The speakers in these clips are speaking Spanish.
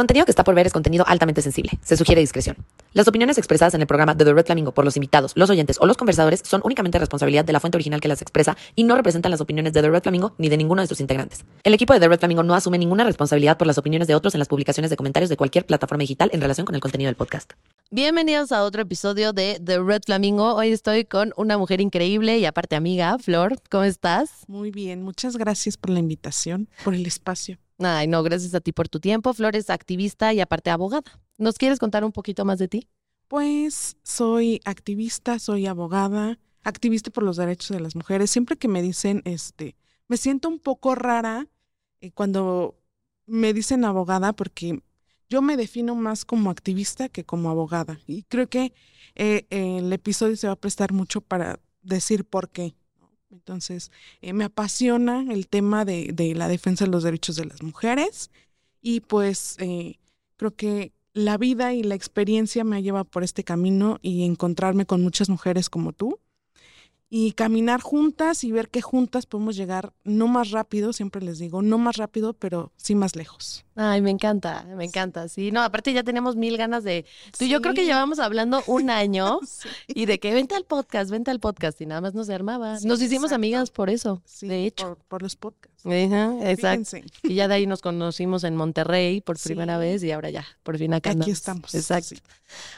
contenido que está por ver es contenido altamente sensible. Se sugiere discreción. Las opiniones expresadas en el programa de The Red Flamingo por los invitados, los oyentes o los conversadores son únicamente responsabilidad de la fuente original que las expresa y no representan las opiniones de The Red Flamingo ni de ninguno de sus integrantes. El equipo de The Red Flamingo no asume ninguna responsabilidad por las opiniones de otros en las publicaciones de comentarios de cualquier plataforma digital en relación con el contenido del podcast. Bienvenidos a otro episodio de The Red Flamingo. Hoy estoy con una mujer increíble y aparte amiga, Flor. ¿Cómo estás? Muy bien, muchas gracias por la invitación, por el espacio. Ay, no, gracias a ti por tu tiempo. Flor es activista y aparte abogada. ¿Nos quieres contar un poquito más de ti? Pues soy activista, soy abogada, activista por los derechos de las mujeres. Siempre que me dicen, este, me siento un poco rara eh, cuando me dicen abogada porque yo me defino más como activista que como abogada. Y creo que eh, el episodio se va a prestar mucho para decir por qué. Entonces, eh, me apasiona el tema de, de, la defensa de los derechos de las mujeres y pues creo que la vida y la experiencia me ha llevado por este camino y encontrarme con muchas mujeres como tú y caminar juntas y ver que juntas podemos llegar no más rápido, siempre les digo, no más rápido, pero sí más lejos. Ay, me encanta, me encanta. Sí, no, aparte ya tenemos mil ganas de. Tú, yo creo que llevamos hablando un año y de que vente al podcast, vente al podcast y nada más nos armaba. nos hicimos amigas por eso, de hecho. Por, los podcasts. Exacto. Y ya de ahí nos conocimos en Monterrey por primera vez y ahora ya, por fin acá. Aquí estamos. Exacto.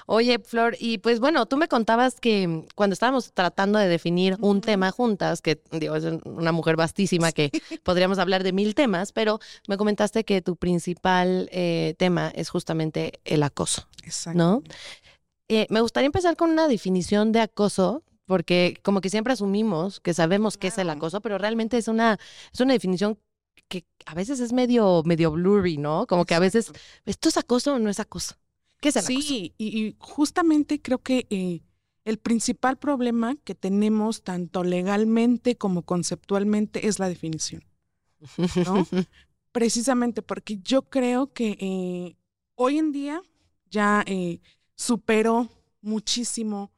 Oye, Flor, y pues bueno, tú me contabas que cuando estábamos tratando de definir un tema juntas, que digo, es una mujer vastísima que podríamos hablar de mil temas, pero me comentaste que tu principal principal eh, tema es justamente el acoso. Exacto. ¿No? Eh, me gustaría empezar con una definición de acoso, porque como que siempre asumimos que sabemos qué es el acoso, pero realmente es una, es una definición que a veces es medio, medio blurry, ¿no? Como que a veces, ¿esto es acoso o no es acoso? ¿Qué es el sí, acoso? Sí, y, justamente creo que eh, el principal problema que tenemos tanto legalmente como conceptualmente es la definición. ¿no? precisamente porque yo creo que eh, hoy en día ya eh, superó muchísimo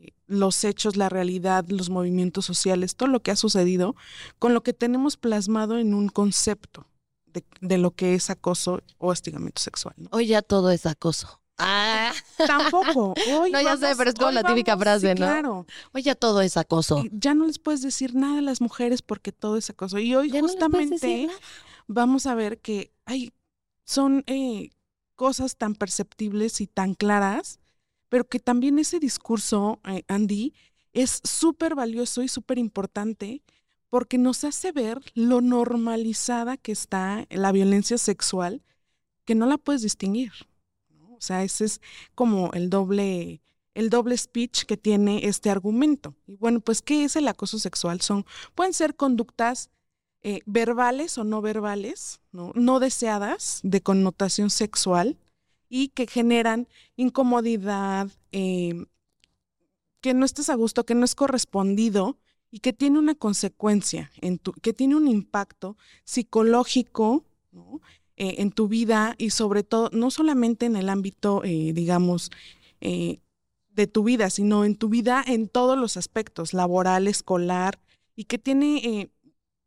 eh, los hechos, la realidad, los movimientos sociales, todo lo que ha sucedido, con lo que tenemos plasmado en un concepto de, lo que es acoso o hostigamiento sexual. Hoy ya todo es acoso. Ah. Tampoco. Hoy no, ya sé, pero es como la típica frase, ¿no? Claro. Hoy ya todo es acoso. ya no les puedes decir nada a las mujeres porque todo es acoso. Y hoy justamente vamos a ver que hay, son eh, cosas tan perceptibles y tan claras, pero que también ese discurso, eh, Andy, es súper valioso y súper importante porque nos hace ver lo normalizada que está la violencia sexual, que no la puedes distinguir. O sea, ese es como el doble, el doble speech que tiene este argumento. Y bueno, pues, ¿qué es el acoso sexual? Son, pueden ser conductas eh, verbales o no verbales, ¿no? no deseadas, de connotación sexual y que generan incomodidad, em, que no estés a gusto, que no es correspondido y que tiene una consecuencia, en tu, que tiene un impacto psicológico eh, en tu vida y sobre todo, no solamente en el ámbito, eh, digamos, de tu vida, sino en tu vida en todos los aspectos, laboral, escolar, y que tiene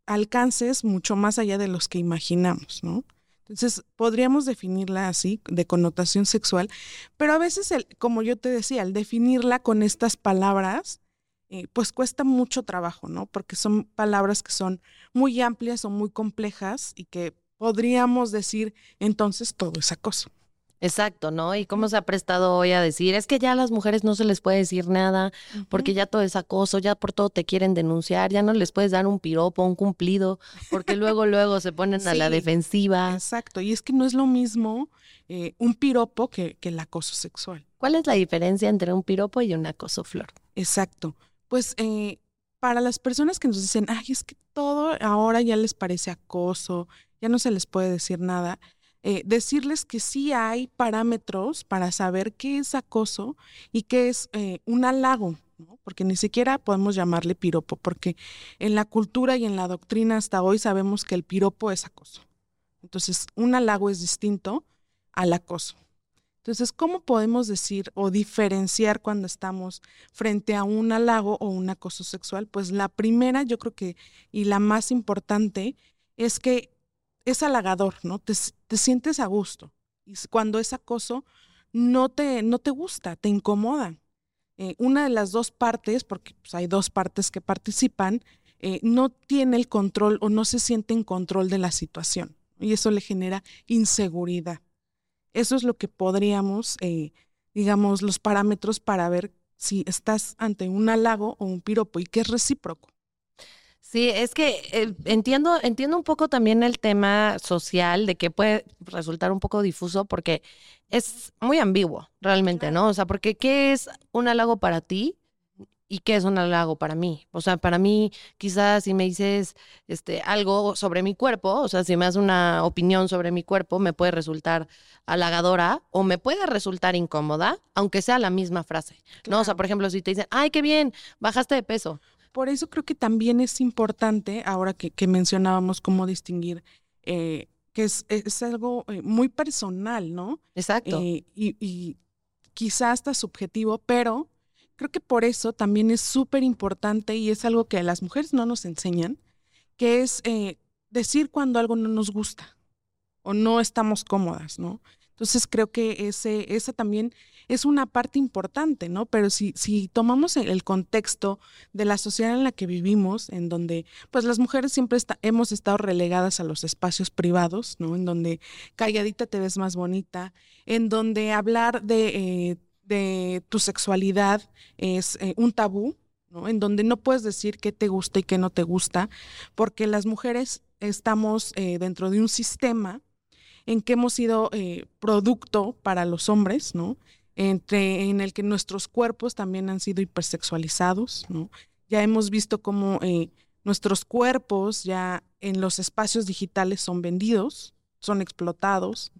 alcances mucho más allá de los que imaginamos, ¿no? Entonces, podríamos definirla así, de connotación sexual, pero a veces, el, como yo te decía, al definirla con estas palabras, eh, pues cuesta mucho trabajo, ¿no? Porque son palabras que son muy amplias o muy complejas y que podríamos decir entonces todo es acoso. Exacto, ¿no? Y cómo se ha prestado hoy a decir, es que ya a las mujeres no se les puede decir nada, porque ya todo es acoso, ya por todo te quieren denunciar, ya no les puedes dar un piropo, un cumplido, porque luego, luego se ponen a la defensiva. Exacto, y es que no es lo mismo eh, un piropo que, que el acoso sexual. ¿Cuál es la diferencia entre un piropo y un acoso, Flor? Exacto. Pues eh, para las personas que nos dicen, ay, es que todo ahora ya les parece acoso, ya no se les puede decir nada eh, decirles que sí hay parámetros para saber qué es acoso y qué es eh, un halago, porque ni siquiera podemos llamarle piropo, porque en la cultura y en la doctrina hasta hoy sabemos que el piropo es acoso. Entonces, un halago es distinto al acoso. Entonces, ¿cómo podemos decir o diferenciar cuando estamos frente a un halago o un acoso sexual? Pues la primera, yo creo que, y la más importante, es que es halagador, ¿no? Te, sientes a gusto. Y cuando es acoso, no te, no te gusta, te incomoda. Eh, una de las dos partes, porque pues, hay dos partes que participan, eh, no tiene el control o no se siente en control de la situación. Y eso le genera inseguridad. Eso es lo que podríamos, eh, digamos, los parámetros para ver si estás ante un halago o un piropo y que es recíproco. Sí, es que eh, entiendo, entiendo un poco también el tema social de que puede resultar un poco difuso porque es muy ambiguo realmente, ¿no? O sea, porque ¿qué es un halago para ti? ¿Y qué es un halago para mí? O sea, para mí, quizás si me dices este, algo sobre mi cuerpo, o sea, si me das una opinión sobre mi cuerpo, me puede resultar halagadora o me puede resultar incómoda, aunque sea la misma frase. ¿no? O sea, por ejemplo, si te dicen, ay, qué bien, bajaste de peso. Por eso creo que también es importante, ahora que, mencionábamos cómo distinguir, eh, que es, es algo eh, muy personal, ¿no? Exacto. Eh, y, y quizás hasta subjetivo, pero creo que por eso también es súper importante y es algo que a las mujeres no nos enseñan, que es decir cuando algo no nos gusta o no estamos cómodas, ¿no? Entonces creo que ese, esa también es una parte importante, ¿no? Pero si, si tomamos el contexto de la sociedad en la que vivimos, en donde pues las mujeres siempre hemos estado relegadas a los espacios privados, ¿no? En donde calladita te ves más bonita, en donde hablar de, eh, de tu sexualidad es eh, un tabú, ¿no? En donde no puedes decir qué te gusta y qué no te gusta, porque las mujeres estamos eh, dentro de un sistema en que hemos sido producto para los hombres, ¿no? Entre, en el que nuestros cuerpos también han sido hipersexualizados, ¿no? Ya hemos visto cómo eh, nuestros cuerpos ya en los espacios digitales son vendidos, son explotados.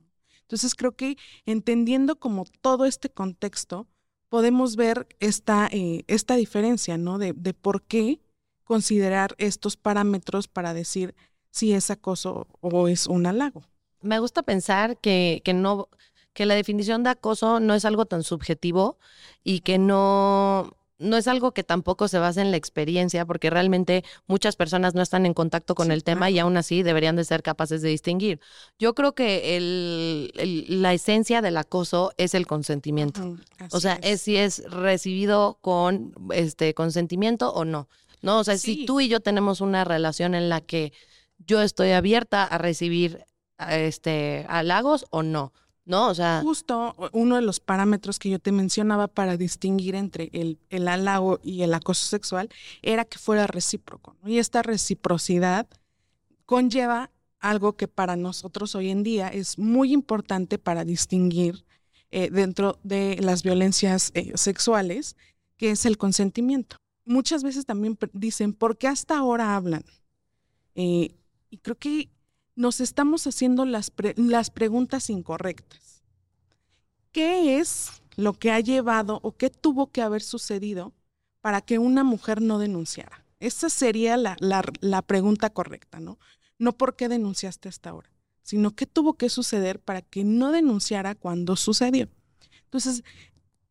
Entonces creo que entendiendo como todo este contexto, podemos ver esta, eh, esta diferencia, ¿no? De, de por qué considerar estos parámetros para decir si es acoso o es un halago me gusta pensar que, que no, que la definición de acoso no es algo tan subjetivo y que no, no es algo que tampoco se basa en la experiencia, porque realmente muchas personas no están en contacto con el tema y aún así deberían de ser capaces de distinguir. Yo creo que el, la esencia del acoso es el consentimiento. o sea, es. si es recibido con este consentimiento o no. No, o sea, si tú y yo tenemos una relación en la que yo estoy abierta a recibir este, halagos o no. ¿No? O sea. Justo uno de los parámetros que yo te mencionaba para distinguir entre el, el halago y el acoso sexual era que fuera recíproco. Y esta reciprocidad conlleva algo que para nosotros hoy en día es muy importante para distinguir eh, dentro de las violencias eh, sexuales, que es el consentimiento. Muchas veces también dicen, ¿por qué hasta ahora hablan? Eh, y creo que nos estamos haciendo las, las preguntas incorrectas. ¿Qué es lo que ha llevado o qué tuvo que haber sucedido para que una mujer no denunciara? Esa sería la, la, pregunta correcta, ¿no? No por qué denunciaste hasta ahora, sino qué tuvo que suceder para que no denunciara cuando sucedió. Entonces,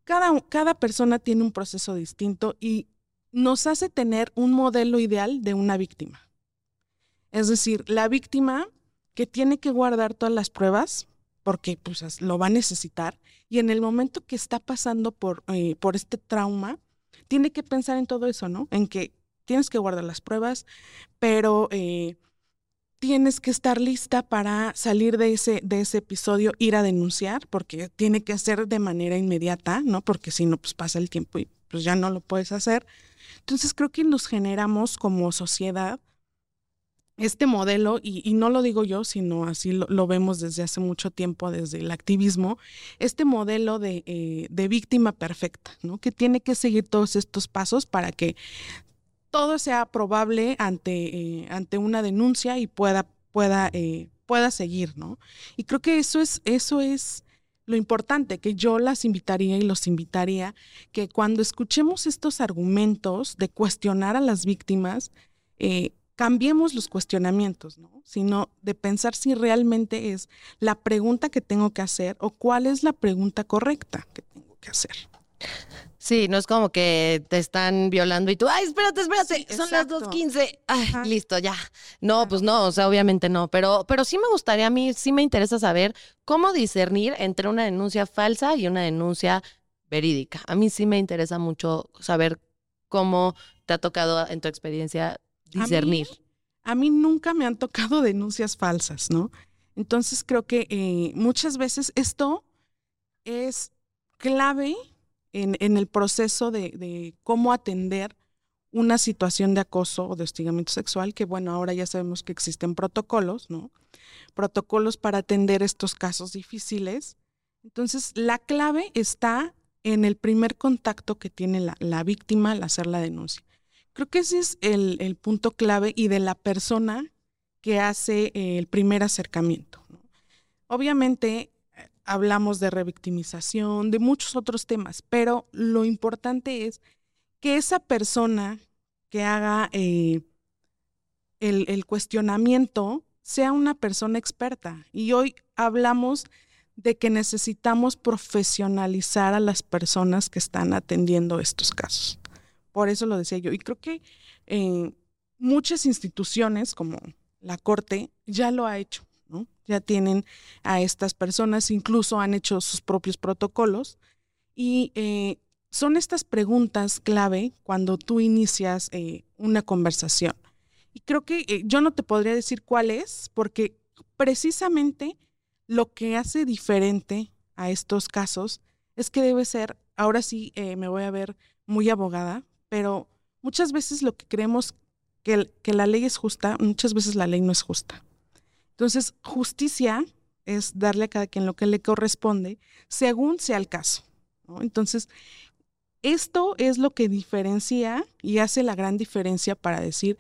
cada, cada persona tiene un proceso distinto y nos hace tener un modelo ideal de una víctima. Es decir, la víctima que tiene que guardar todas las pruebas porque pues, lo va a necesitar y en el momento que está pasando por, eh, por este trauma, tiene que pensar en todo eso, ¿no? En que tienes que guardar las pruebas, pero eh, tienes que estar lista para salir de ese, de ese episodio, ir a denunciar, porque tiene que ser de manera inmediata, ¿no? Porque si no, pues pasa el tiempo y pues ya no lo puedes hacer. Entonces creo que nos generamos como sociedad este modelo, y, no lo digo yo, sino así lo, vemos desde hace mucho tiempo, desde el activismo, este modelo de, eh, de, víctima perfecta, ¿no? Que tiene que seguir todos estos pasos para que todo sea probable ante, eh, ante una denuncia y pueda, pueda, eh, pueda seguir, ¿no? Y creo que eso es, eso es lo importante, que yo las invitaría y los invitaría que cuando escuchemos estos argumentos de cuestionar a las víctimas, eh, cambiemos los cuestionamientos, ¿no? Sino de pensar si realmente es la pregunta que tengo que hacer o cuál es la pregunta correcta que tengo que hacer. Sí, no es como que te están violando y tú, ay, espérate, espérate, son las 2.15. Ay, listo, ya. No, pues no, o sea, obviamente no, pero, pero sí me gustaría, a mí sí me interesa saber cómo discernir entre una denuncia falsa y una denuncia verídica. A mí sí me interesa mucho saber cómo te ha tocado en tu experiencia discernir. A mí, nunca me han tocado denuncias falsas, ¿no? Entonces creo que eh, muchas veces esto es clave en, el proceso de, cómo atender una situación de acoso o de hostigamiento sexual, que bueno, ahora ya sabemos que existen protocolos, ¿no? Protocolos para atender estos casos difíciles. Entonces, la clave está en el primer contacto que tiene la, víctima al hacer la denuncia. Creo que ese es el, punto clave y de la persona que hace eh, el primer acercamiento. Obviamente, hablamos de revictimización, de muchos otros temas, pero lo importante es que esa persona que haga eh, el, cuestionamiento sea una persona experta. Y hoy hablamos de que necesitamos profesionalizar a las personas que están atendiendo estos casos. Por eso lo decía yo. Y creo que eh, muchas instituciones como la Corte ya lo ha hecho. Ya tienen a estas personas, incluso han hecho sus propios protocolos y eh, son estas preguntas clave cuando tú inicias eh, una conversación. Y creo que yo no te podría decir cuál es, porque precisamente lo que hace diferente a estos casos es que debe ser, ahora sí me voy a ver muy abogada, pero muchas veces lo que creemos que, la ley es justa, muchas veces la ley no es justa. Entonces, justicia es darle a cada quien lo que le corresponde según sea el caso. Entonces, esto es lo que diferencia y hace la gran diferencia para decir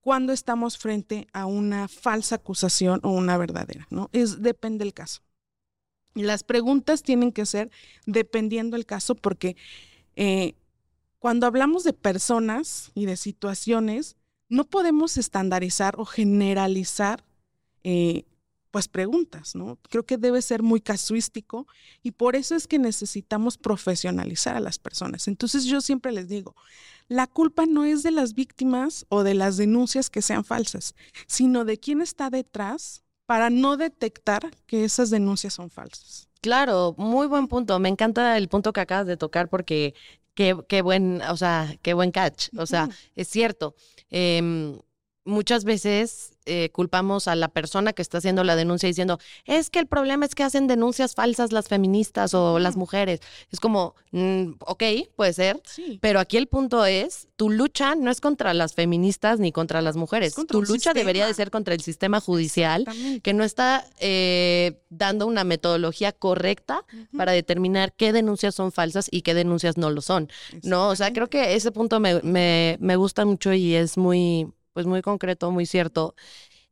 cuando estamos frente a una falsa acusación o una verdadera, ¿no? Es depende del caso. Las preguntas tienen que ser dependiendo del caso porque eh, cuando hablamos de personas y de situaciones, no podemos estandarizar o generalizar eh, pues preguntas, ¿no? Creo que debe ser muy casuístico y por eso es que necesitamos profesionalizar a las personas. Entonces yo siempre les digo, la culpa no es de las víctimas o de las denuncias que sean falsas, sino de quién está detrás para no detectar que esas denuncias son falsas. Claro, muy buen punto. Me encanta el punto que acabas de tocar porque qué, qué buen, o sea, qué buen catch. O sea, es cierto. Em, muchas veces eh, culpamos a la persona que está haciendo la denuncia diciendo, es que el problema es que hacen denuncias falsas las feministas o las mujeres. Es como, mm, ok, puede ser, pero aquí el punto es, tu lucha no es contra las feministas ni contra las mujeres. Tu lucha debería de ser contra el sistema judicial que no está eh, dando una metodología correcta para determinar qué denuncias son falsas y qué denuncias no lo son. No, o sea, creo que ese punto me, me, me gusta mucho y es muy pues muy concreto, muy cierto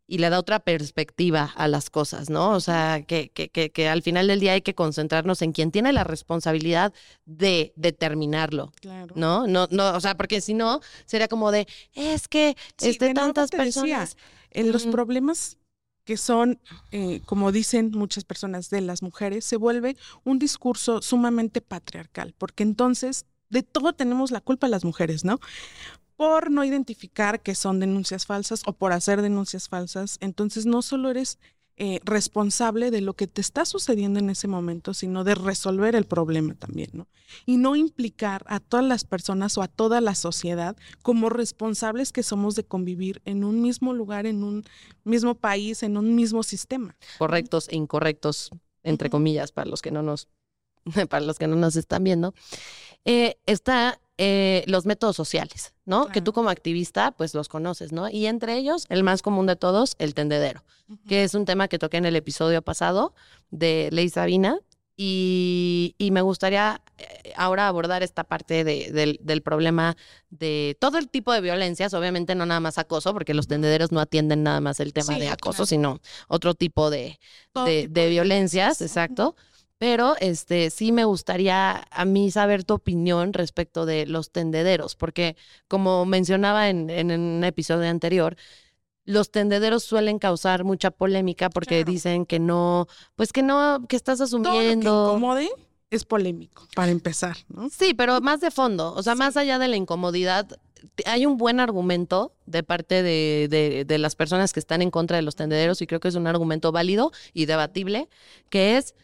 y le da otra perspectiva a las cosas, ¿no? O sea, que, que, que, al final del día hay que concentrarnos en quien tiene la responsabilidad de determinarlo, claro. ¿no? No, no, o sea, porque si no, sería como de, es que este, tantas personas... en los problemas que son, eh, como dicen muchas personas de las mujeres, se vuelve un discurso sumamente patriarcal, porque entonces de todo tenemos la culpa las mujeres, ¿no? Por no identificar que son denuncias falsas o por hacer denuncias falsas. Entonces no solo eres eh, responsable de lo que te está sucediendo en ese momento, sino de resolver el problema también, ¿no? Y no implicar a todas las personas o a toda la sociedad como responsables que somos de convivir en un mismo lugar, en un mismo país, en un mismo sistema. Correctos e incorrectos, entre comillas, para los que no nos, para los que no nos están viendo. Eh, está eh, los métodos sociales, ¿no? Que tú como activista, pues los conoces, ¿no? Y entre ellos, el más común de todos, el tendedero, que es un tema que toqué en el episodio pasado de Ley Sabina. Y, me gustaría eh, ahora abordar esta parte del, problema de todo el tipo de violencias, obviamente no nada más acoso, porque los tendederos no atienden nada más el tema de acoso, sino otro tipo de, de, violencias, exacto. Pero este sí me gustaría a mí saber tu opinión respecto de los tendederos, porque como mencionaba en, en un episodio anterior, los tendederos suelen causar mucha polémica porque dicen que no, pues que no, que estás asumiendo. Todo lo que es polémico, para empezar, ¿no? Sí, pero más de fondo, o sea, más allá de la incomodidad, hay un buen argumento de parte de, de, las personas que están en contra de los tendederos y creo que es un argumento válido y debatible, que es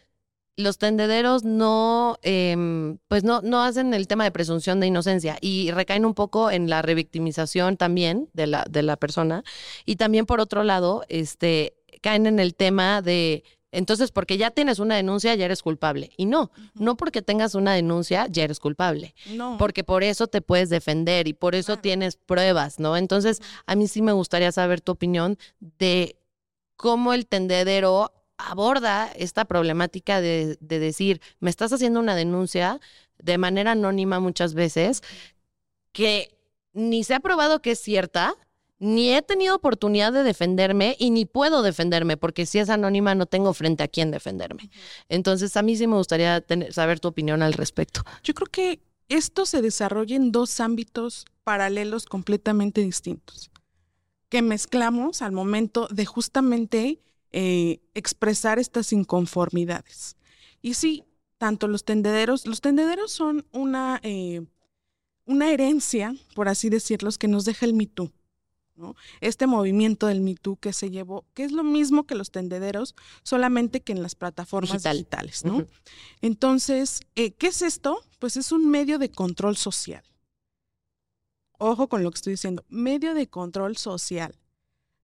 los tendederos no, eh, pues no, no hacen el tema de presunción de inocencia y recaen un poco en la revictimización también de la, de la persona. Y también por otro lado, este, caen en el tema de entonces, porque ya tienes una denuncia, ya eres culpable. Y no, no porque tengas una denuncia, ya eres culpable. No. Porque por eso te puedes defender y por eso tienes pruebas, ¿no? Entonces, a mí sí me gustaría saber tu opinión de cómo el tendedero aborda esta problemática de, de decir, me estás haciendo una denuncia de manera anónima muchas veces, que ni se ha probado que es cierta, ni he tenido oportunidad de defenderme y ni puedo defenderme, porque si es anónima no tengo frente a quién defenderme. Entonces, a mí sí me gustaría saber tu opinión al respecto. Yo creo que esto se desarrolla en dos ámbitos paralelos completamente distintos, que mezclamos al momento de justamente eh, expresar estas inconformidades. Y sí, tanto los tendederos, los tendederos son una, eh, una herencia, por así decirlo, que nos deja el mito este movimiento del Me que se llevó, que es lo mismo que los tendederos, solamente que en las plataformas digitales, ¿no? Entonces, eh, ¿qué es esto? Pues es un medio de control social. Ojo con lo que estoy diciendo, medio de control social,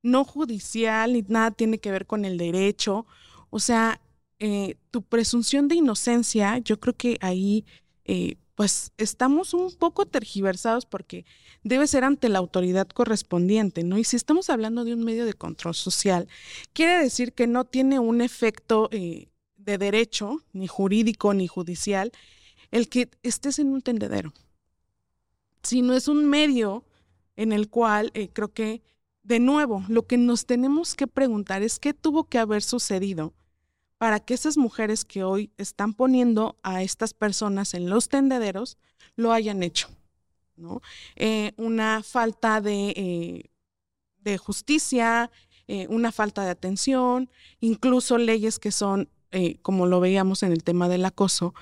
no judicial ni nada tiene que ver con el derecho. O sea, eh, tu presunción de inocencia, yo creo que ahí eh, pues estamos un poco tergiversados porque debe ser ante la autoridad correspondiente, ¿no? Y si estamos hablando de un medio de control social, quiere decir que no tiene un efecto eh, de derecho, ni jurídico, ni judicial, el que estés en un tendedero, sino es un medio en el cual creo que, de nuevo, lo que nos tenemos que preguntar es qué tuvo que haber sucedido para que esas mujeres que hoy están poniendo a estas personas en los tendederos lo hayan hecho. ¿no? Eh, una falta de, eh, justicia, eh, una falta de atención, incluso leyes que son, como lo veíamos en el tema del acoso,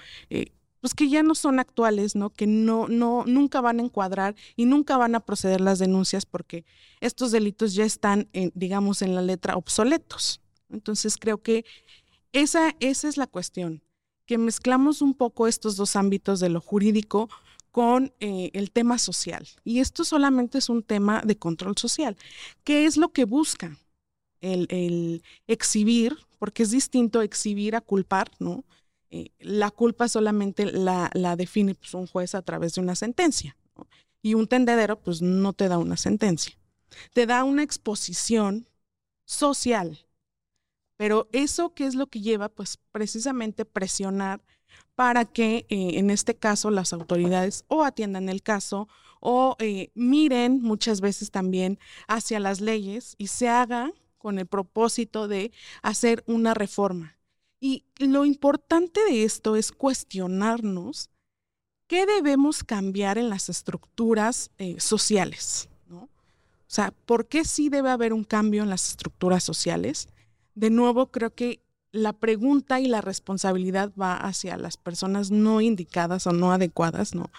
pues que ya no son actuales, ¿no? Que no, no, nunca van a encuadrar y nunca van a proceder las denuncias porque estos delitos ya están, digamos, en la letra obsoletos. Entonces creo que esa, esa es la cuestión, que mezclamos un poco estos dos ámbitos de lo jurídico con eh, el tema social. Y esto solamente es un tema de control social. ¿Qué es lo que busca el, exhibir? Porque es distinto exhibir a culpar, ¿no? Eh, la culpa solamente la, define pues, un juez a través de una sentencia. Y un tendedero, pues no te da una sentencia. Te da una exposición social pero eso, ¿qué es lo que lleva? Pues precisamente presionar para que eh, en este caso las autoridades o atiendan el caso o eh, miren muchas veces también hacia las leyes y se haga con el propósito de hacer una reforma. Y lo importante de esto es cuestionarnos qué debemos cambiar en las estructuras eh, sociales, ¿no? O sea, ¿por qué sí debe haber un cambio en las estructuras sociales? de nuevo creo que la pregunta y la responsabilidad va hacia las personas no indicadas o no adecuadas, ¿no?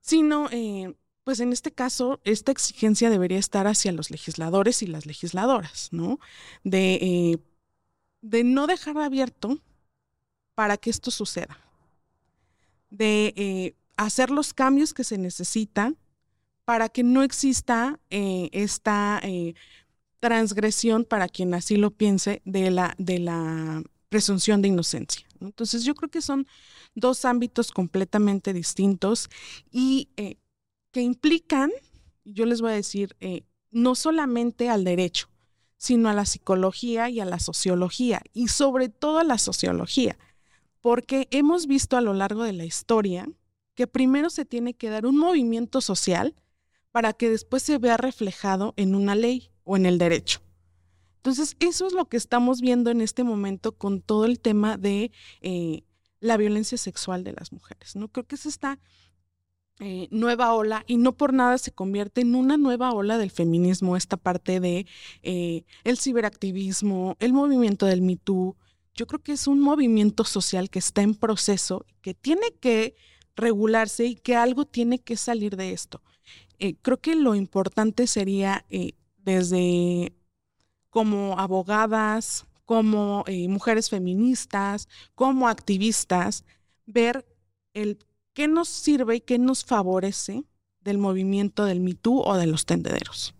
Sino, eh, pues en este caso, esta exigencia debería estar hacia los legisladores y las legisladoras, ¿no? De, eh, de no dejar abierto para que esto suceda, de eh, hacer los cambios que se necesitan para que no exista esta transgresión, para quien así lo piense, de la, de la presunción de inocencia. Entonces yo creo que son dos ámbitos completamente distintos y eh, que implican, yo les voy a decir, eh, no solamente al derecho, sino a la psicología y a la sociología, y sobre todo a la sociología, porque hemos visto a lo largo de la historia que primero se tiene que dar un movimiento social para que después se vea reflejado en una ley o en el derecho. Entonces, eso es lo que estamos viendo en este momento con todo el tema de eh, la violencia sexual de las mujeres. ¿no? Creo que es esta eh, nueva ola y no por nada se convierte en una nueva ola del feminismo, esta parte de eh, el ciberactivismo, el movimiento del Me yo creo que es un movimiento social que está en proceso, que tiene que regularse y que algo tiene que salir de esto. Eh, creo que lo importante sería desde como abogadas, como mujeres feministas, como activistas, ver el qué nos sirve y qué nos favorece del movimiento del Me o de los tendederos.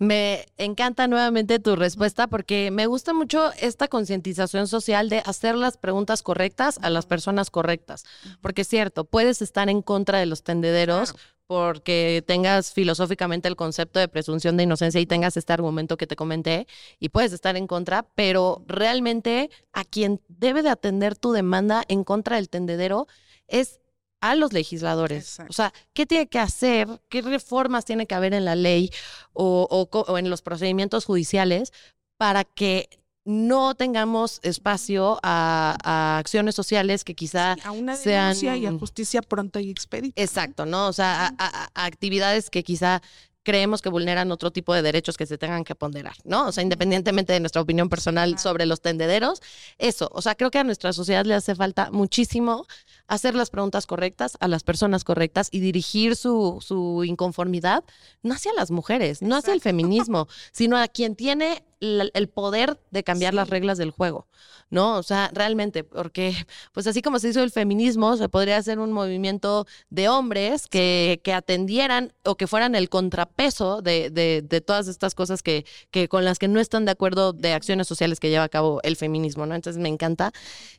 Me encanta nuevamente tu respuesta porque me gusta mucho esta concientización social de hacer las preguntas correctas a las personas correctas. Porque es cierto, puedes estar en contra de los tendederos. porque tengas filosóficamente el concepto de presunción de inocencia y tengas este argumento que te comenté y puedes estar en contra, pero realmente a quien debe de atender tu demanda en contra del tendedero es a los legisladores. O sea, ¿qué tiene que hacer? ¿Qué reformas tiene que haber en la ley o, en los procedimientos judiciales para que no tengamos espacio a, acciones sociales que quizá a una sean y a justicia pronta y expedita. Exacto, ¿no? O sea, a, actividades que quizá creemos que vulneran otro tipo de derechos que se tengan que ponderar, ¿no? O sea, independientemente de nuestra opinión personal sobre los tendederos, eso, o sea, creo que a nuestra sociedad le hace falta muchísimo hacer las preguntas correctas a las personas correctas y dirigir su, su inconformidad no hacia las mujeres, no hacia el feminismo, sino a quien tiene el poder de cambiar las reglas del juego, ¿no? O sea, realmente, porque pues así como se hizo el feminismo, se podría hacer un movimiento de hombres que, que atendieran o que fueran el contrapeso de, de, todas estas cosas que, que con las que no están de acuerdo de acciones sociales que lleva a cabo el feminismo, ¿no? Entonces me encanta.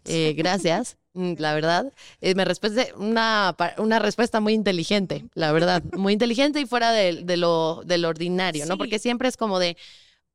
Eh, gracias. Mm, la verdad, eh, me respuesta una, una respuesta muy inteligente, la verdad, muy inteligente y fuera de, de lo, del ordinario, ¿no? Porque siempre es como de,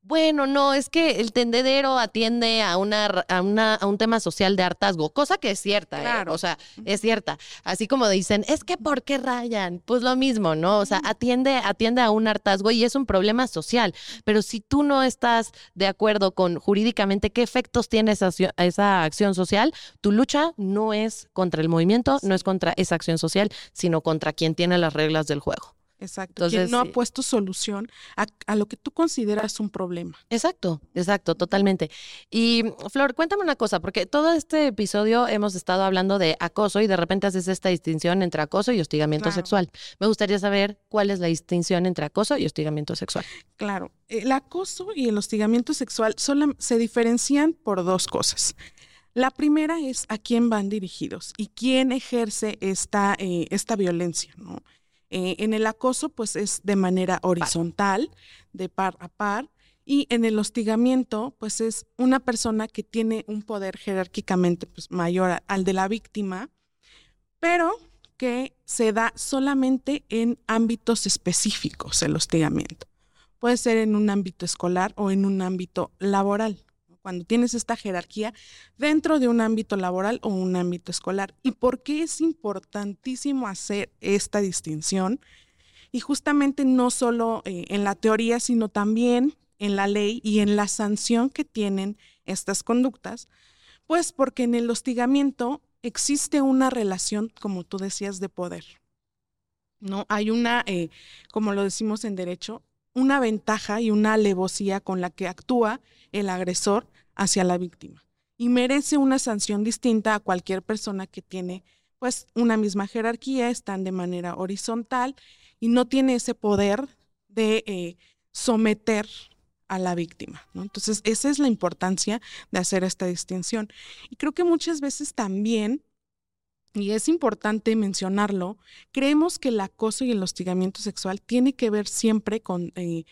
bueno, no, es que el tendedero atiende a una, a una a un tema social de hartazgo, cosa que es cierta, ¿eh? claro. o sea, es cierta. Así como dicen, es que ¿por qué rayan? Pues lo mismo, ¿no? O sea, atiende, atiende a un hartazgo y es un problema social. Pero si tú no estás de acuerdo con jurídicamente qué efectos tiene esa, esa acción social, tu lucha no es contra el movimiento, no es contra esa acción social, sino contra quien tiene las reglas del juego. Exacto. Entonces, no ha puesto solución a, lo que tú consideras un problema. Exacto, exacto, totalmente. Y Flor, cuéntame una cosa, porque todo este episodio hemos estado hablando de acoso y de repente haces esta distinción entre acoso y hostigamiento sexual. Me gustaría saber cuál es la distinción entre acoso y hostigamiento sexual. Claro, el acoso y el hostigamiento sexual solo se diferencian por dos cosas. La primera es a quién van dirigidos y quién ejerce esta, eh, esta violencia, ¿no? Eh, en el acoso, pues es de manera horizontal, de par a par, y en el hostigamiento, pues es una persona que tiene un poder jerárquicamente pues, mayor al de la víctima, pero que se da solamente en ámbitos específicos el hostigamiento. Puede ser en un ámbito escolar o en un ámbito laboral cuando tienes esta jerarquía dentro de un ámbito laboral o un ámbito escolar. ¿Y por qué es importantísimo hacer esta distinción? Y justamente no solo eh, en la teoría, sino también en la ley y en la sanción que tienen estas conductas, pues porque en el hostigamiento existe una relación, como tú decías, de poder. ¿no? Hay una, eh, como lo decimos en derecho, una ventaja y una alevosía con la que actúa el agresor hacia la víctima y merece una sanción distinta a cualquier persona que tiene pues una misma jerarquía, están de manera horizontal y no tiene ese poder de eh, someter a la víctima. Entonces, esa es la importancia de hacer esta distinción. Y creo que muchas veces también y es importante mencionarlo, creemos que el acoso y el hostigamiento sexual tiene que ver siempre con eh,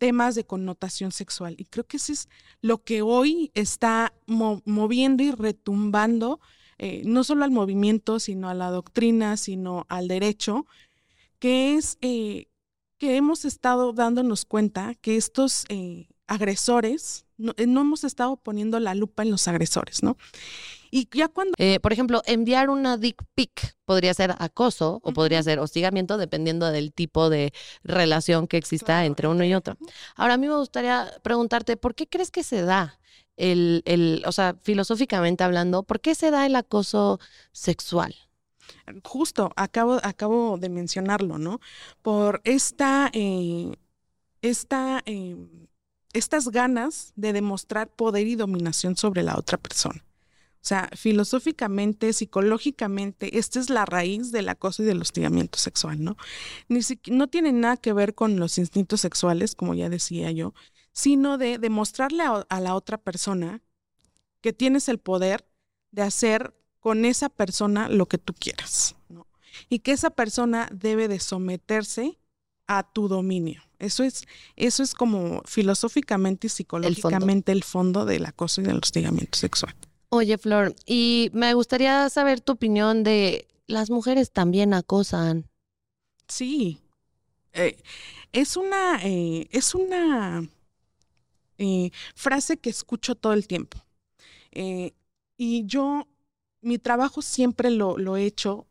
temas de connotación sexual. Y creo que eso es lo que hoy está moviendo y retumbando, eh, no solo al movimiento, sino a la doctrina, sino al derecho, que es eh, que hemos estado dándonos cuenta que estos agresores, no, no hemos estado poniendo la lupa en los agresores, ¿no? Y ya cuando... Eh, por ejemplo, enviar una dick pic podría ser acoso o podría ser hostigamiento dependiendo del tipo de relación que exista entre uno y otro. Ahora, a mí me gustaría preguntarte, ¿por qué crees que se da el, el, o sea, filosóficamente hablando, ¿por qué se da el acoso sexual? Justo, acabo, acabo de mencionarlo, ¿no? Por esta, eh, esta eh, estas ganas de demostrar poder y dominación sobre la otra persona. O sea, filosóficamente, psicológicamente, esta es la raíz del acoso y del hostigamiento sexual, ¿no? Ni no tiene nada que ver con los instintos sexuales, como ya decía yo, sino de demostrarle a, la otra persona que tienes el poder de hacer con esa persona lo que tú quieras, ¿no? Y que esa persona debe de someterse a tu dominio. Eso es, eso es como filosóficamente y psicológicamente el fondo, del acoso y del hostigamiento sexual. Oye, Flor, y me gustaría saber tu opinión de las mujeres también acosan. Sí. Eh, es una, eh, es una eh, frase que escucho todo el tiempo. Eh, y yo, mi trabajo siempre lo, lo he hecho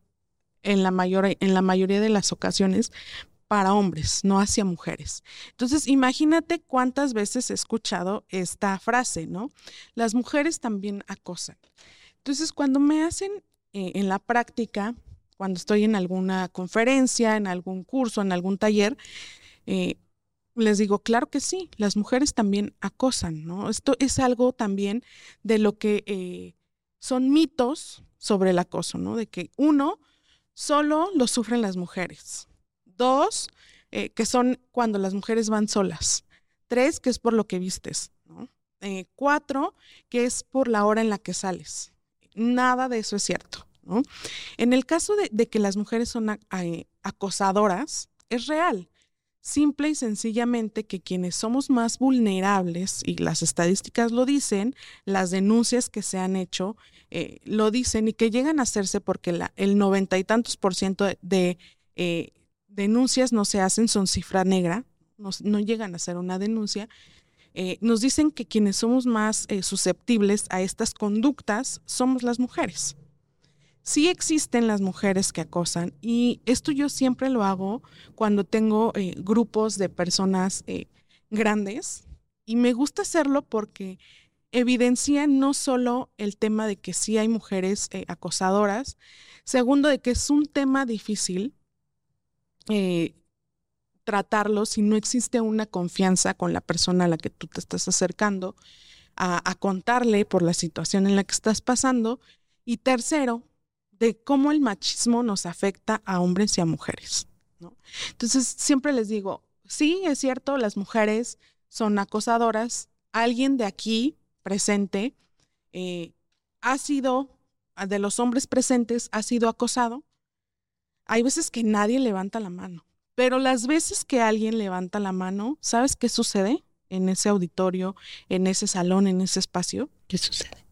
en la, mayor, en la mayoría de las ocasiones para hombres, no hacia mujeres. Entonces, imagínate cuántas veces he escuchado esta frase, ¿no? Las mujeres también acosan. Entonces, cuando me hacen eh, en la práctica, cuando estoy en alguna conferencia, en algún curso, en algún taller, eh, les digo, claro que sí, las mujeres también acosan, ¿no? Esto es algo también de lo que eh, son mitos sobre el acoso, ¿no? De que uno, solo lo sufren las mujeres. Dos, eh, que son cuando las mujeres van solas. Tres, que es por lo que vistes. Eh, cuatro, que es por la hora en la que sales. Nada de eso es cierto. En el caso de, que las mujeres son acosadoras, es real simple y sencillamente que quienes somos más vulnerables, y las estadísticas lo dicen, las denuncias que se han hecho eh, lo dicen y que llegan a hacerse porque el noventa y tantos por ciento de, eh, denuncias no se hacen, son cifra negra, no, llegan a ser una denuncia. Eh, nos dicen que quienes somos más susceptibles a estas conductas somos las mujeres sí existen las mujeres que acosan y esto yo siempre lo hago cuando tengo eh, grupos de personas eh, grandes y me gusta hacerlo porque evidencia no solo el tema de que sí hay mujeres eh, acosadoras, segundo de que es un tema difícil tratarlo si no existe una confianza con la persona a la que tú te estás acercando a contarle por la situación en la que estás pasando. Y tercero, de cómo el machismo nos afecta a hombres y a mujeres. Entonces, siempre les digo, sí, es cierto, las mujeres son acosadoras. Alguien de aquí presente eh, ha sido, de los hombres presentes, ha sido acosado. Hay veces que nadie levanta la mano, pero las veces que alguien levanta la mano, ¿sabes qué sucede en ese auditorio, en ese salón, en ese espacio? ¿Qué sucede?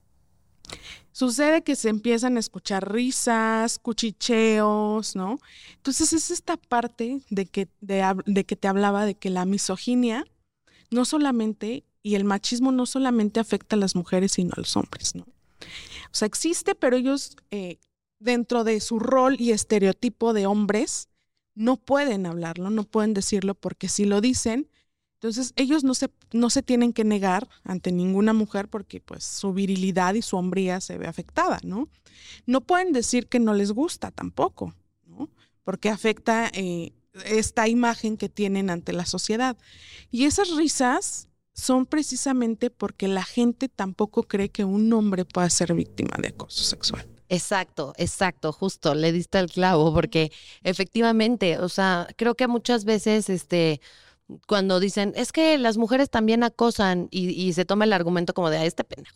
sucede que se empiezan a escuchar risas, cuchicheos, ¿no? Entonces es esta parte de que, de, que te hablaba de que la misoginia no solamente, y el machismo no solamente afecta a las mujeres, sino a los hombres, ¿no? O sea, existe, pero ellos, eh, dentro de su rol y estereotipo de hombres, no pueden hablarlo, no pueden decirlo, porque si lo dicen, entonces, ellos no se, no se tienen que negar ante ninguna mujer porque pues su virilidad y su hombría se ve afectada, ¿no? No pueden decir que no les gusta tampoco, ¿no? Porque afecta eh, esta imagen que tienen ante la sociedad. Y esas risas son precisamente porque la gente tampoco cree que un hombre pueda ser víctima de acoso sexual. Exacto, exacto, justo, le diste el clavo, porque efectivamente, o sea, creo que muchas veces, este, cuando dicen, es que las mujeres también acosan y, se toma el argumento como de, a este pendejo.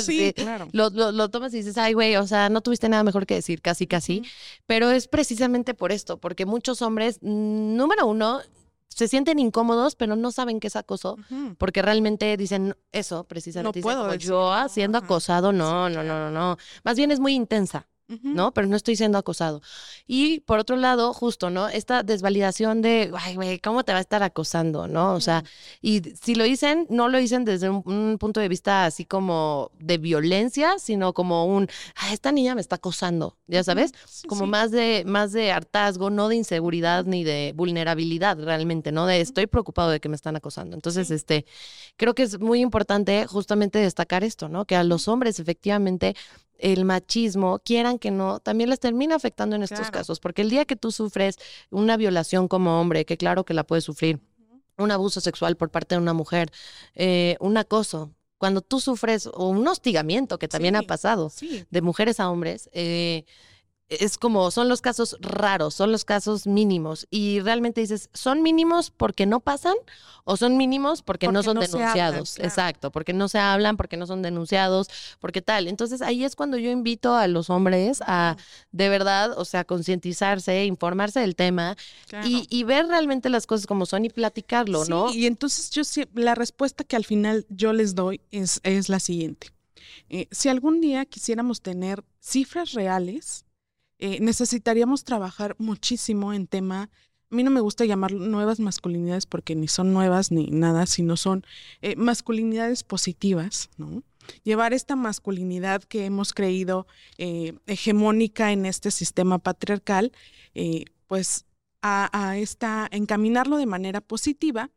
sí, claro. Lo, tomas y dices, ay, güey, o sea, no tuviste nada mejor que decir, casi, casi. Pero es precisamente por esto, porque muchos hombres, número uno, se sienten incómodos, pero no saben qué es acoso, porque realmente dicen eso, precisamente. No puedo yo siendo acosado, no, no, no, no, no. Más bien es muy intensa. ¿No? Pero no estoy siendo acosado. Y por otro lado, justo, ¿no? Esta desvalidación de, ay, güey, ¿cómo te va a estar acosando, no? O sea, y si lo dicen, no lo dicen desde un, punto de vista así como de violencia, sino como un, esta niña me está acosando, ¿ya sabes? como más de más de hartazgo, no de inseguridad ni de vulnerabilidad realmente, ¿no? De estoy preocupado de que me están acosando. Entonces, este, creo que es muy importante justamente destacar esto, ¿no? Que a los hombres efectivamente el machismo, quieran que no, también les termina afectando en estos casos, porque el día que tú sufres una violación como hombre, que claro que la puedes sufrir, un abuso sexual por parte de una mujer, eh, un acoso, cuando tú sufres un hostigamiento que también ha pasado de mujeres a hombres, eh, es como, son los casos raros, son los casos mínimos. Y realmente dices, ¿son mínimos porque no pasan o son mínimos porque, no son denunciados? Exacto, porque no se hablan, porque no son denunciados, porque tal. Entonces ahí es cuando yo invito a los hombres a de verdad, o sea, concientizarse, informarse del tema y, ver realmente las cosas como son y platicarlo, ¿no? Y entonces yo la respuesta que al final yo les doy es, es la siguiente. Eh, si algún día quisiéramos tener cifras reales, eh, necesitaríamos trabajar muchísimo en tema, a mí no me gusta llamar nuevas masculinidades porque ni son nuevas ni nada, sino son eh, masculinidades positivas, ¿no? Llevar esta masculinidad que hemos creído eh, hegemónica en este sistema patriarcal, pues a, a, esta, encaminarlo de manera positiva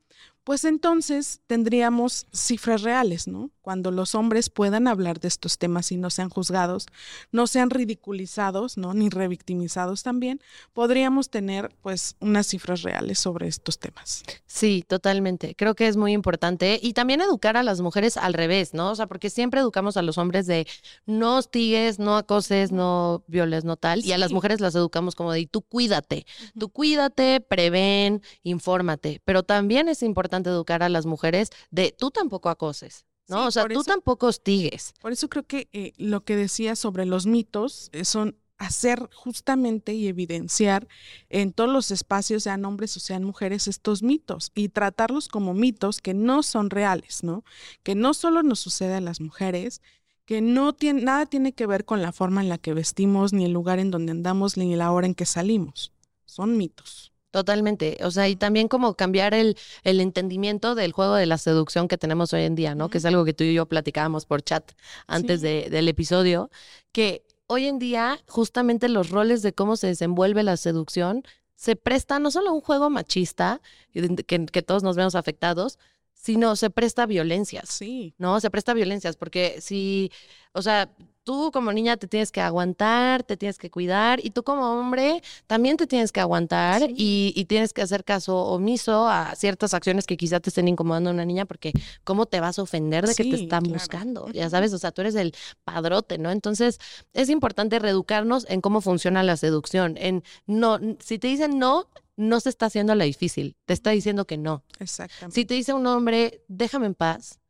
pues entonces tendríamos cifras reales, ¿no? Cuando los hombres puedan hablar de estos temas y no sean juzgados, no sean ridiculizados, ¿no? Ni revictimizados también, podríamos tener pues unas cifras reales sobre estos temas. Sí, totalmente. Creo que es muy importante y también educar a las mujeres al revés, ¿no? O sea, porque siempre educamos a los hombres de no hostigues, no acoses, no violes, no tal, y a las mujeres las educamos como de tú cuídate, tú cuídate, prevén, infórmate, pero también es importante educar a las mujeres de tú tampoco acoses. ¿no? o sea, tú tampoco hostigues. Por eso creo que eh, lo que decía sobre los mitos eh, son hacer justamente y evidenciar en todos los espacios, sean hombres o sean mujeres, estos mitos y tratarlos como mitos que no son reales, ¿no? Que no solo nos sucede a las mujeres, que no tiene, nada tiene que ver con la forma en la que vestimos, ni el lugar en donde andamos, ni la hora en que salimos. Son mitos. Totalmente. O sea, y también como cambiar el, el entendimiento del juego de la seducción que tenemos hoy en día, ¿no? Que es algo que tú y yo platicábamos por chat antes de, del episodio, que hoy en día justamente los roles de cómo se desenvuelve la seducción se presta no solo a un juego machista, que, que todos nos vemos afectados, sino se presta a violencias. Sí. ¿No? Se presta a violencias, porque si, o sea, tú como niña te tienes que aguantar, te tienes que cuidar y tú como hombre también te tienes que aguantar y, tienes que hacer caso omiso a ciertas acciones que quizá te estén incomodando a una niña porque cómo te vas a ofender de que te están buscando, ya sabes, o sea, tú eres el padrote, ¿no? Entonces es importante reeducarnos en cómo funciona la seducción, en no, si te dicen no, no se está haciendo la difícil, te está diciendo que no. Exactamente. Si te dice un hombre, déjame en paz,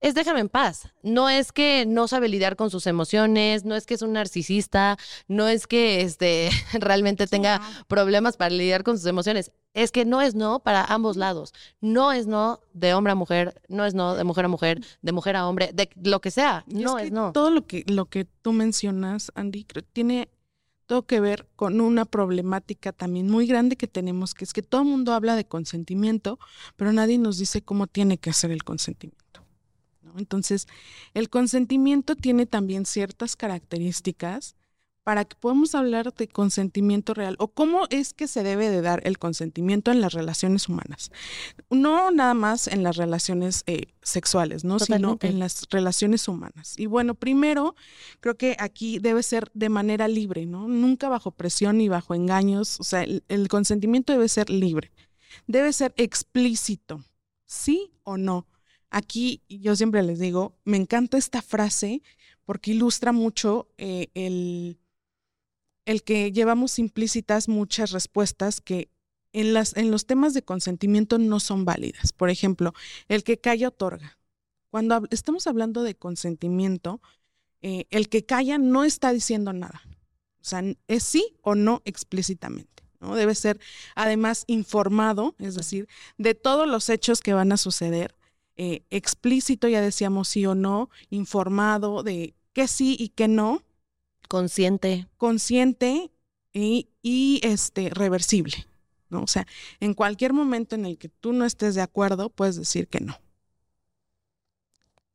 es déjame en paz. No es que no sabe lidiar con sus emociones, no es que es un narcisista, no es que este, realmente tenga problemas para lidiar con sus emociones. Es que no es no para ambos lados. No es no de hombre a mujer, no es no de mujer a mujer, de mujer a hombre, de lo que sea. no es, no. Todo lo que, lo que tú mencionas, Andy, tiene todo que ver con una problemática también muy grande que tenemos, que es que todo el mundo habla de consentimiento, pero nadie nos dice cómo tiene que hacer el consentimiento. Entonces, el consentimiento tiene también ciertas características para que podamos hablar de consentimiento real o cómo es que se debe de dar el consentimiento en las relaciones humanas. No nada más en las relaciones eh, sexuales, ¿no? Sino en las relaciones humanas. Y bueno, primero, creo que aquí debe ser de manera libre, ¿no? Nunca bajo presión ni bajo engaños. O sea, el consentimiento debe ser libre. Debe ser explícito, sí o no. Aquí yo siempre les digo, me encanta esta frase porque ilustra mucho eh, el, el que llevamos implícitas muchas respuestas que en, las, en los temas de consentimiento no son válidas. Por ejemplo, el que calla otorga. Cuando estamos hablando de consentimiento, eh, el que calla no está diciendo nada. O sea, es sí o no explícitamente. ¿no? Debe ser además informado, es decir, de todos los hechos que van a suceder eh, explícito, ya decíamos sí o no, informado de qué sí y qué no. Consciente. Consciente y, y este, reversible. ¿no? O sea, en cualquier momento en el que tú no estés de acuerdo, puedes decir que no.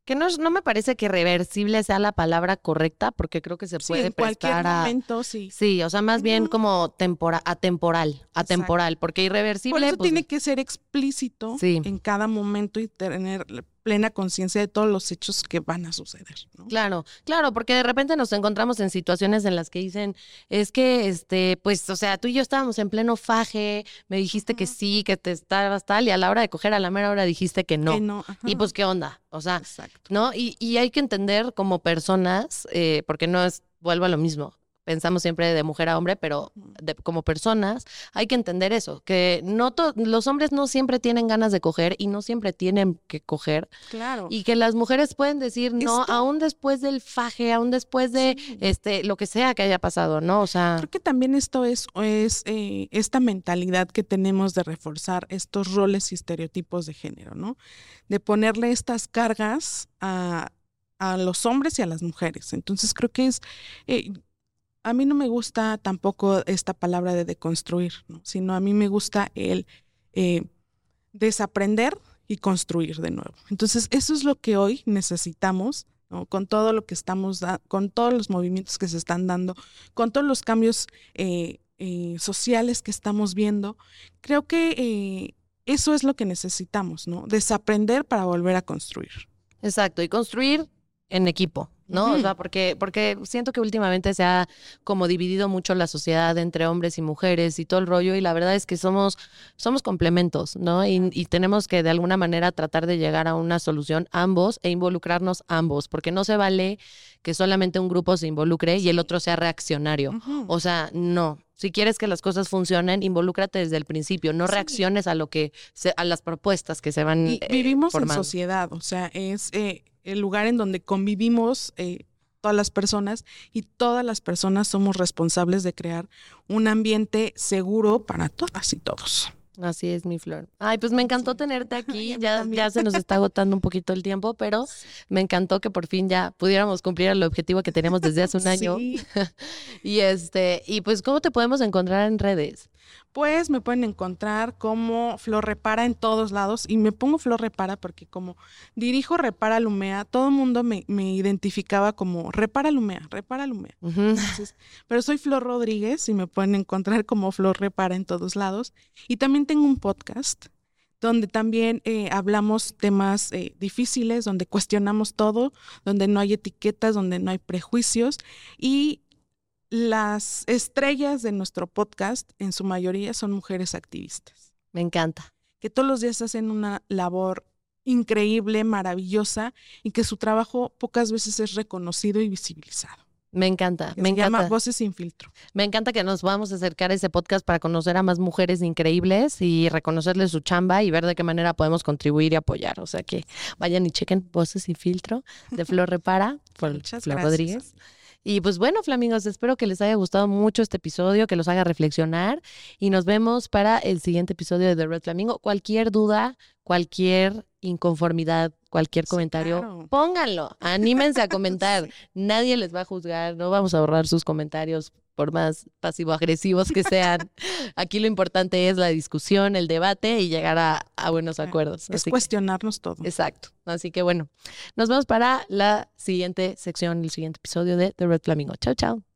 Que no, no me parece que reversible sea la palabra correcta, porque creo que se puede sí, en cualquier momento, sí. Sí, o sea, más bien como tempora, atemporal, atemporal, porque irreversible. Por eso pues tiene que ser explícito en cada momento y tener plena conciencia de todos los hechos que van a suceder. Claro, claro, porque de repente nos encontramos en situaciones en las que dicen, es que, este, pues, o sea, tú y yo estábamos en pleno faje, me dijiste que sí, que te estabas tal, y a la hora de coger a la mera hora dijiste que no. y pues, ¿qué onda? O sea, ¿no? Y, y, hay que entender como personas, eh, porque no es, vuelvo a lo mismo, pensamos siempre de mujer a hombre, pero como personas hay que entender eso, que no los hombres no siempre tienen ganas de coger y no siempre tienen que coger. Claro. Y que las mujeres pueden decir no, aún después del faje, aún después de este lo que sea que haya pasado, ¿no? O sea, creo que también esto es, es eh, esta mentalidad que tenemos de reforzar estos roles y estereotipos de género, ¿no? De ponerle estas cargas a, a los hombres y a las mujeres. Entonces creo que es, eh, a mí no me gusta tampoco esta palabra de deconstruir, sino a mí me gusta el eh, desaprender y construir de nuevo. Entonces, eso es lo que hoy necesitamos, con todo lo que estamos, con todos los movimientos que se están dando, con todos los cambios eh, eh, sociales que estamos viendo. Creo que eso es lo que necesitamos, ¿no? Desaprender para volver a construir. Exacto, y construir en equipo, ¿no? O sea, porque, porque siento que últimamente se ha como dividido mucho la sociedad entre hombres y mujeres y todo el rollo, y la verdad es que somos, somos complementos, ¿no? Y, y, tenemos que de alguna manera tratar de llegar a una solución ambos e involucrarnos ambos, porque no se vale que solamente un grupo se involucre y el otro sea reaccionario. O sea, no. Si quieres que las cosas funcionen, involúcrate desde el principio, no reacciones a lo que a las propuestas que se van y vivimos en sociedad, o sea, es eh, el lugar en donde convivimos eh, todas las personas y todas las personas somos responsables de crear un ambiente seguro para todas y todos. Así es, mi flor. Ay, pues me encantó tenerte aquí. Ya, ya se nos está agotando un poquito el tiempo, pero me encantó que por fin ya pudiéramos cumplir el objetivo que teníamos desde hace un año. y este, y pues, ¿cómo te podemos encontrar en redes? Pues me pueden encontrar como Flor Repara en todos lados. Y me pongo Flor Repara porque como dirijo Repara Lumea, todo el mundo me, identificaba como Repara Lumea, Repara Lumea. pero soy Flor Rodríguez y me pueden encontrar como Flor Repara en todos lados. Y también tengo un podcast donde también eh, hablamos temas eh, difíciles, donde cuestionamos todo, donde no hay etiquetas, donde no hay prejuicios y las estrellas de nuestro podcast, en su mayoría, son mujeres activistas. Me encanta. Que todos los días hacen una labor increíble, maravillosa, y que su trabajo pocas veces es reconocido y visibilizado. Me encanta, me se encanta. Llama Voces sin filtro. Me encanta que nos vamos a acercar a ese podcast para conocer a más mujeres increíbles y reconocerles su chamba y ver de qué manera podemos contribuir y apoyar. O sea que vayan y chequen Voces sin filtro de Flor Repara por Flor Rodríguez. Y pues bueno, flamingos, espero que les haya gustado mucho este episodio, que los haga reflexionar y nos vemos para el siguiente episodio de The Red Flamingo. Cualquier duda, cualquier inconformidad, cualquier comentario, pónganlo, anímense a comentar. Nadie les va a juzgar, no vamos a ahorrar sus comentarios por más pasivo-agresivos que sean. Aquí lo importante es la discusión, el debate y llegar a, buenos acuerdos. Es cuestionarnos todo. Exacto. Así que bueno, nos vemos para la siguiente sección, el siguiente episodio de The Red Flamingo. Chao, chao.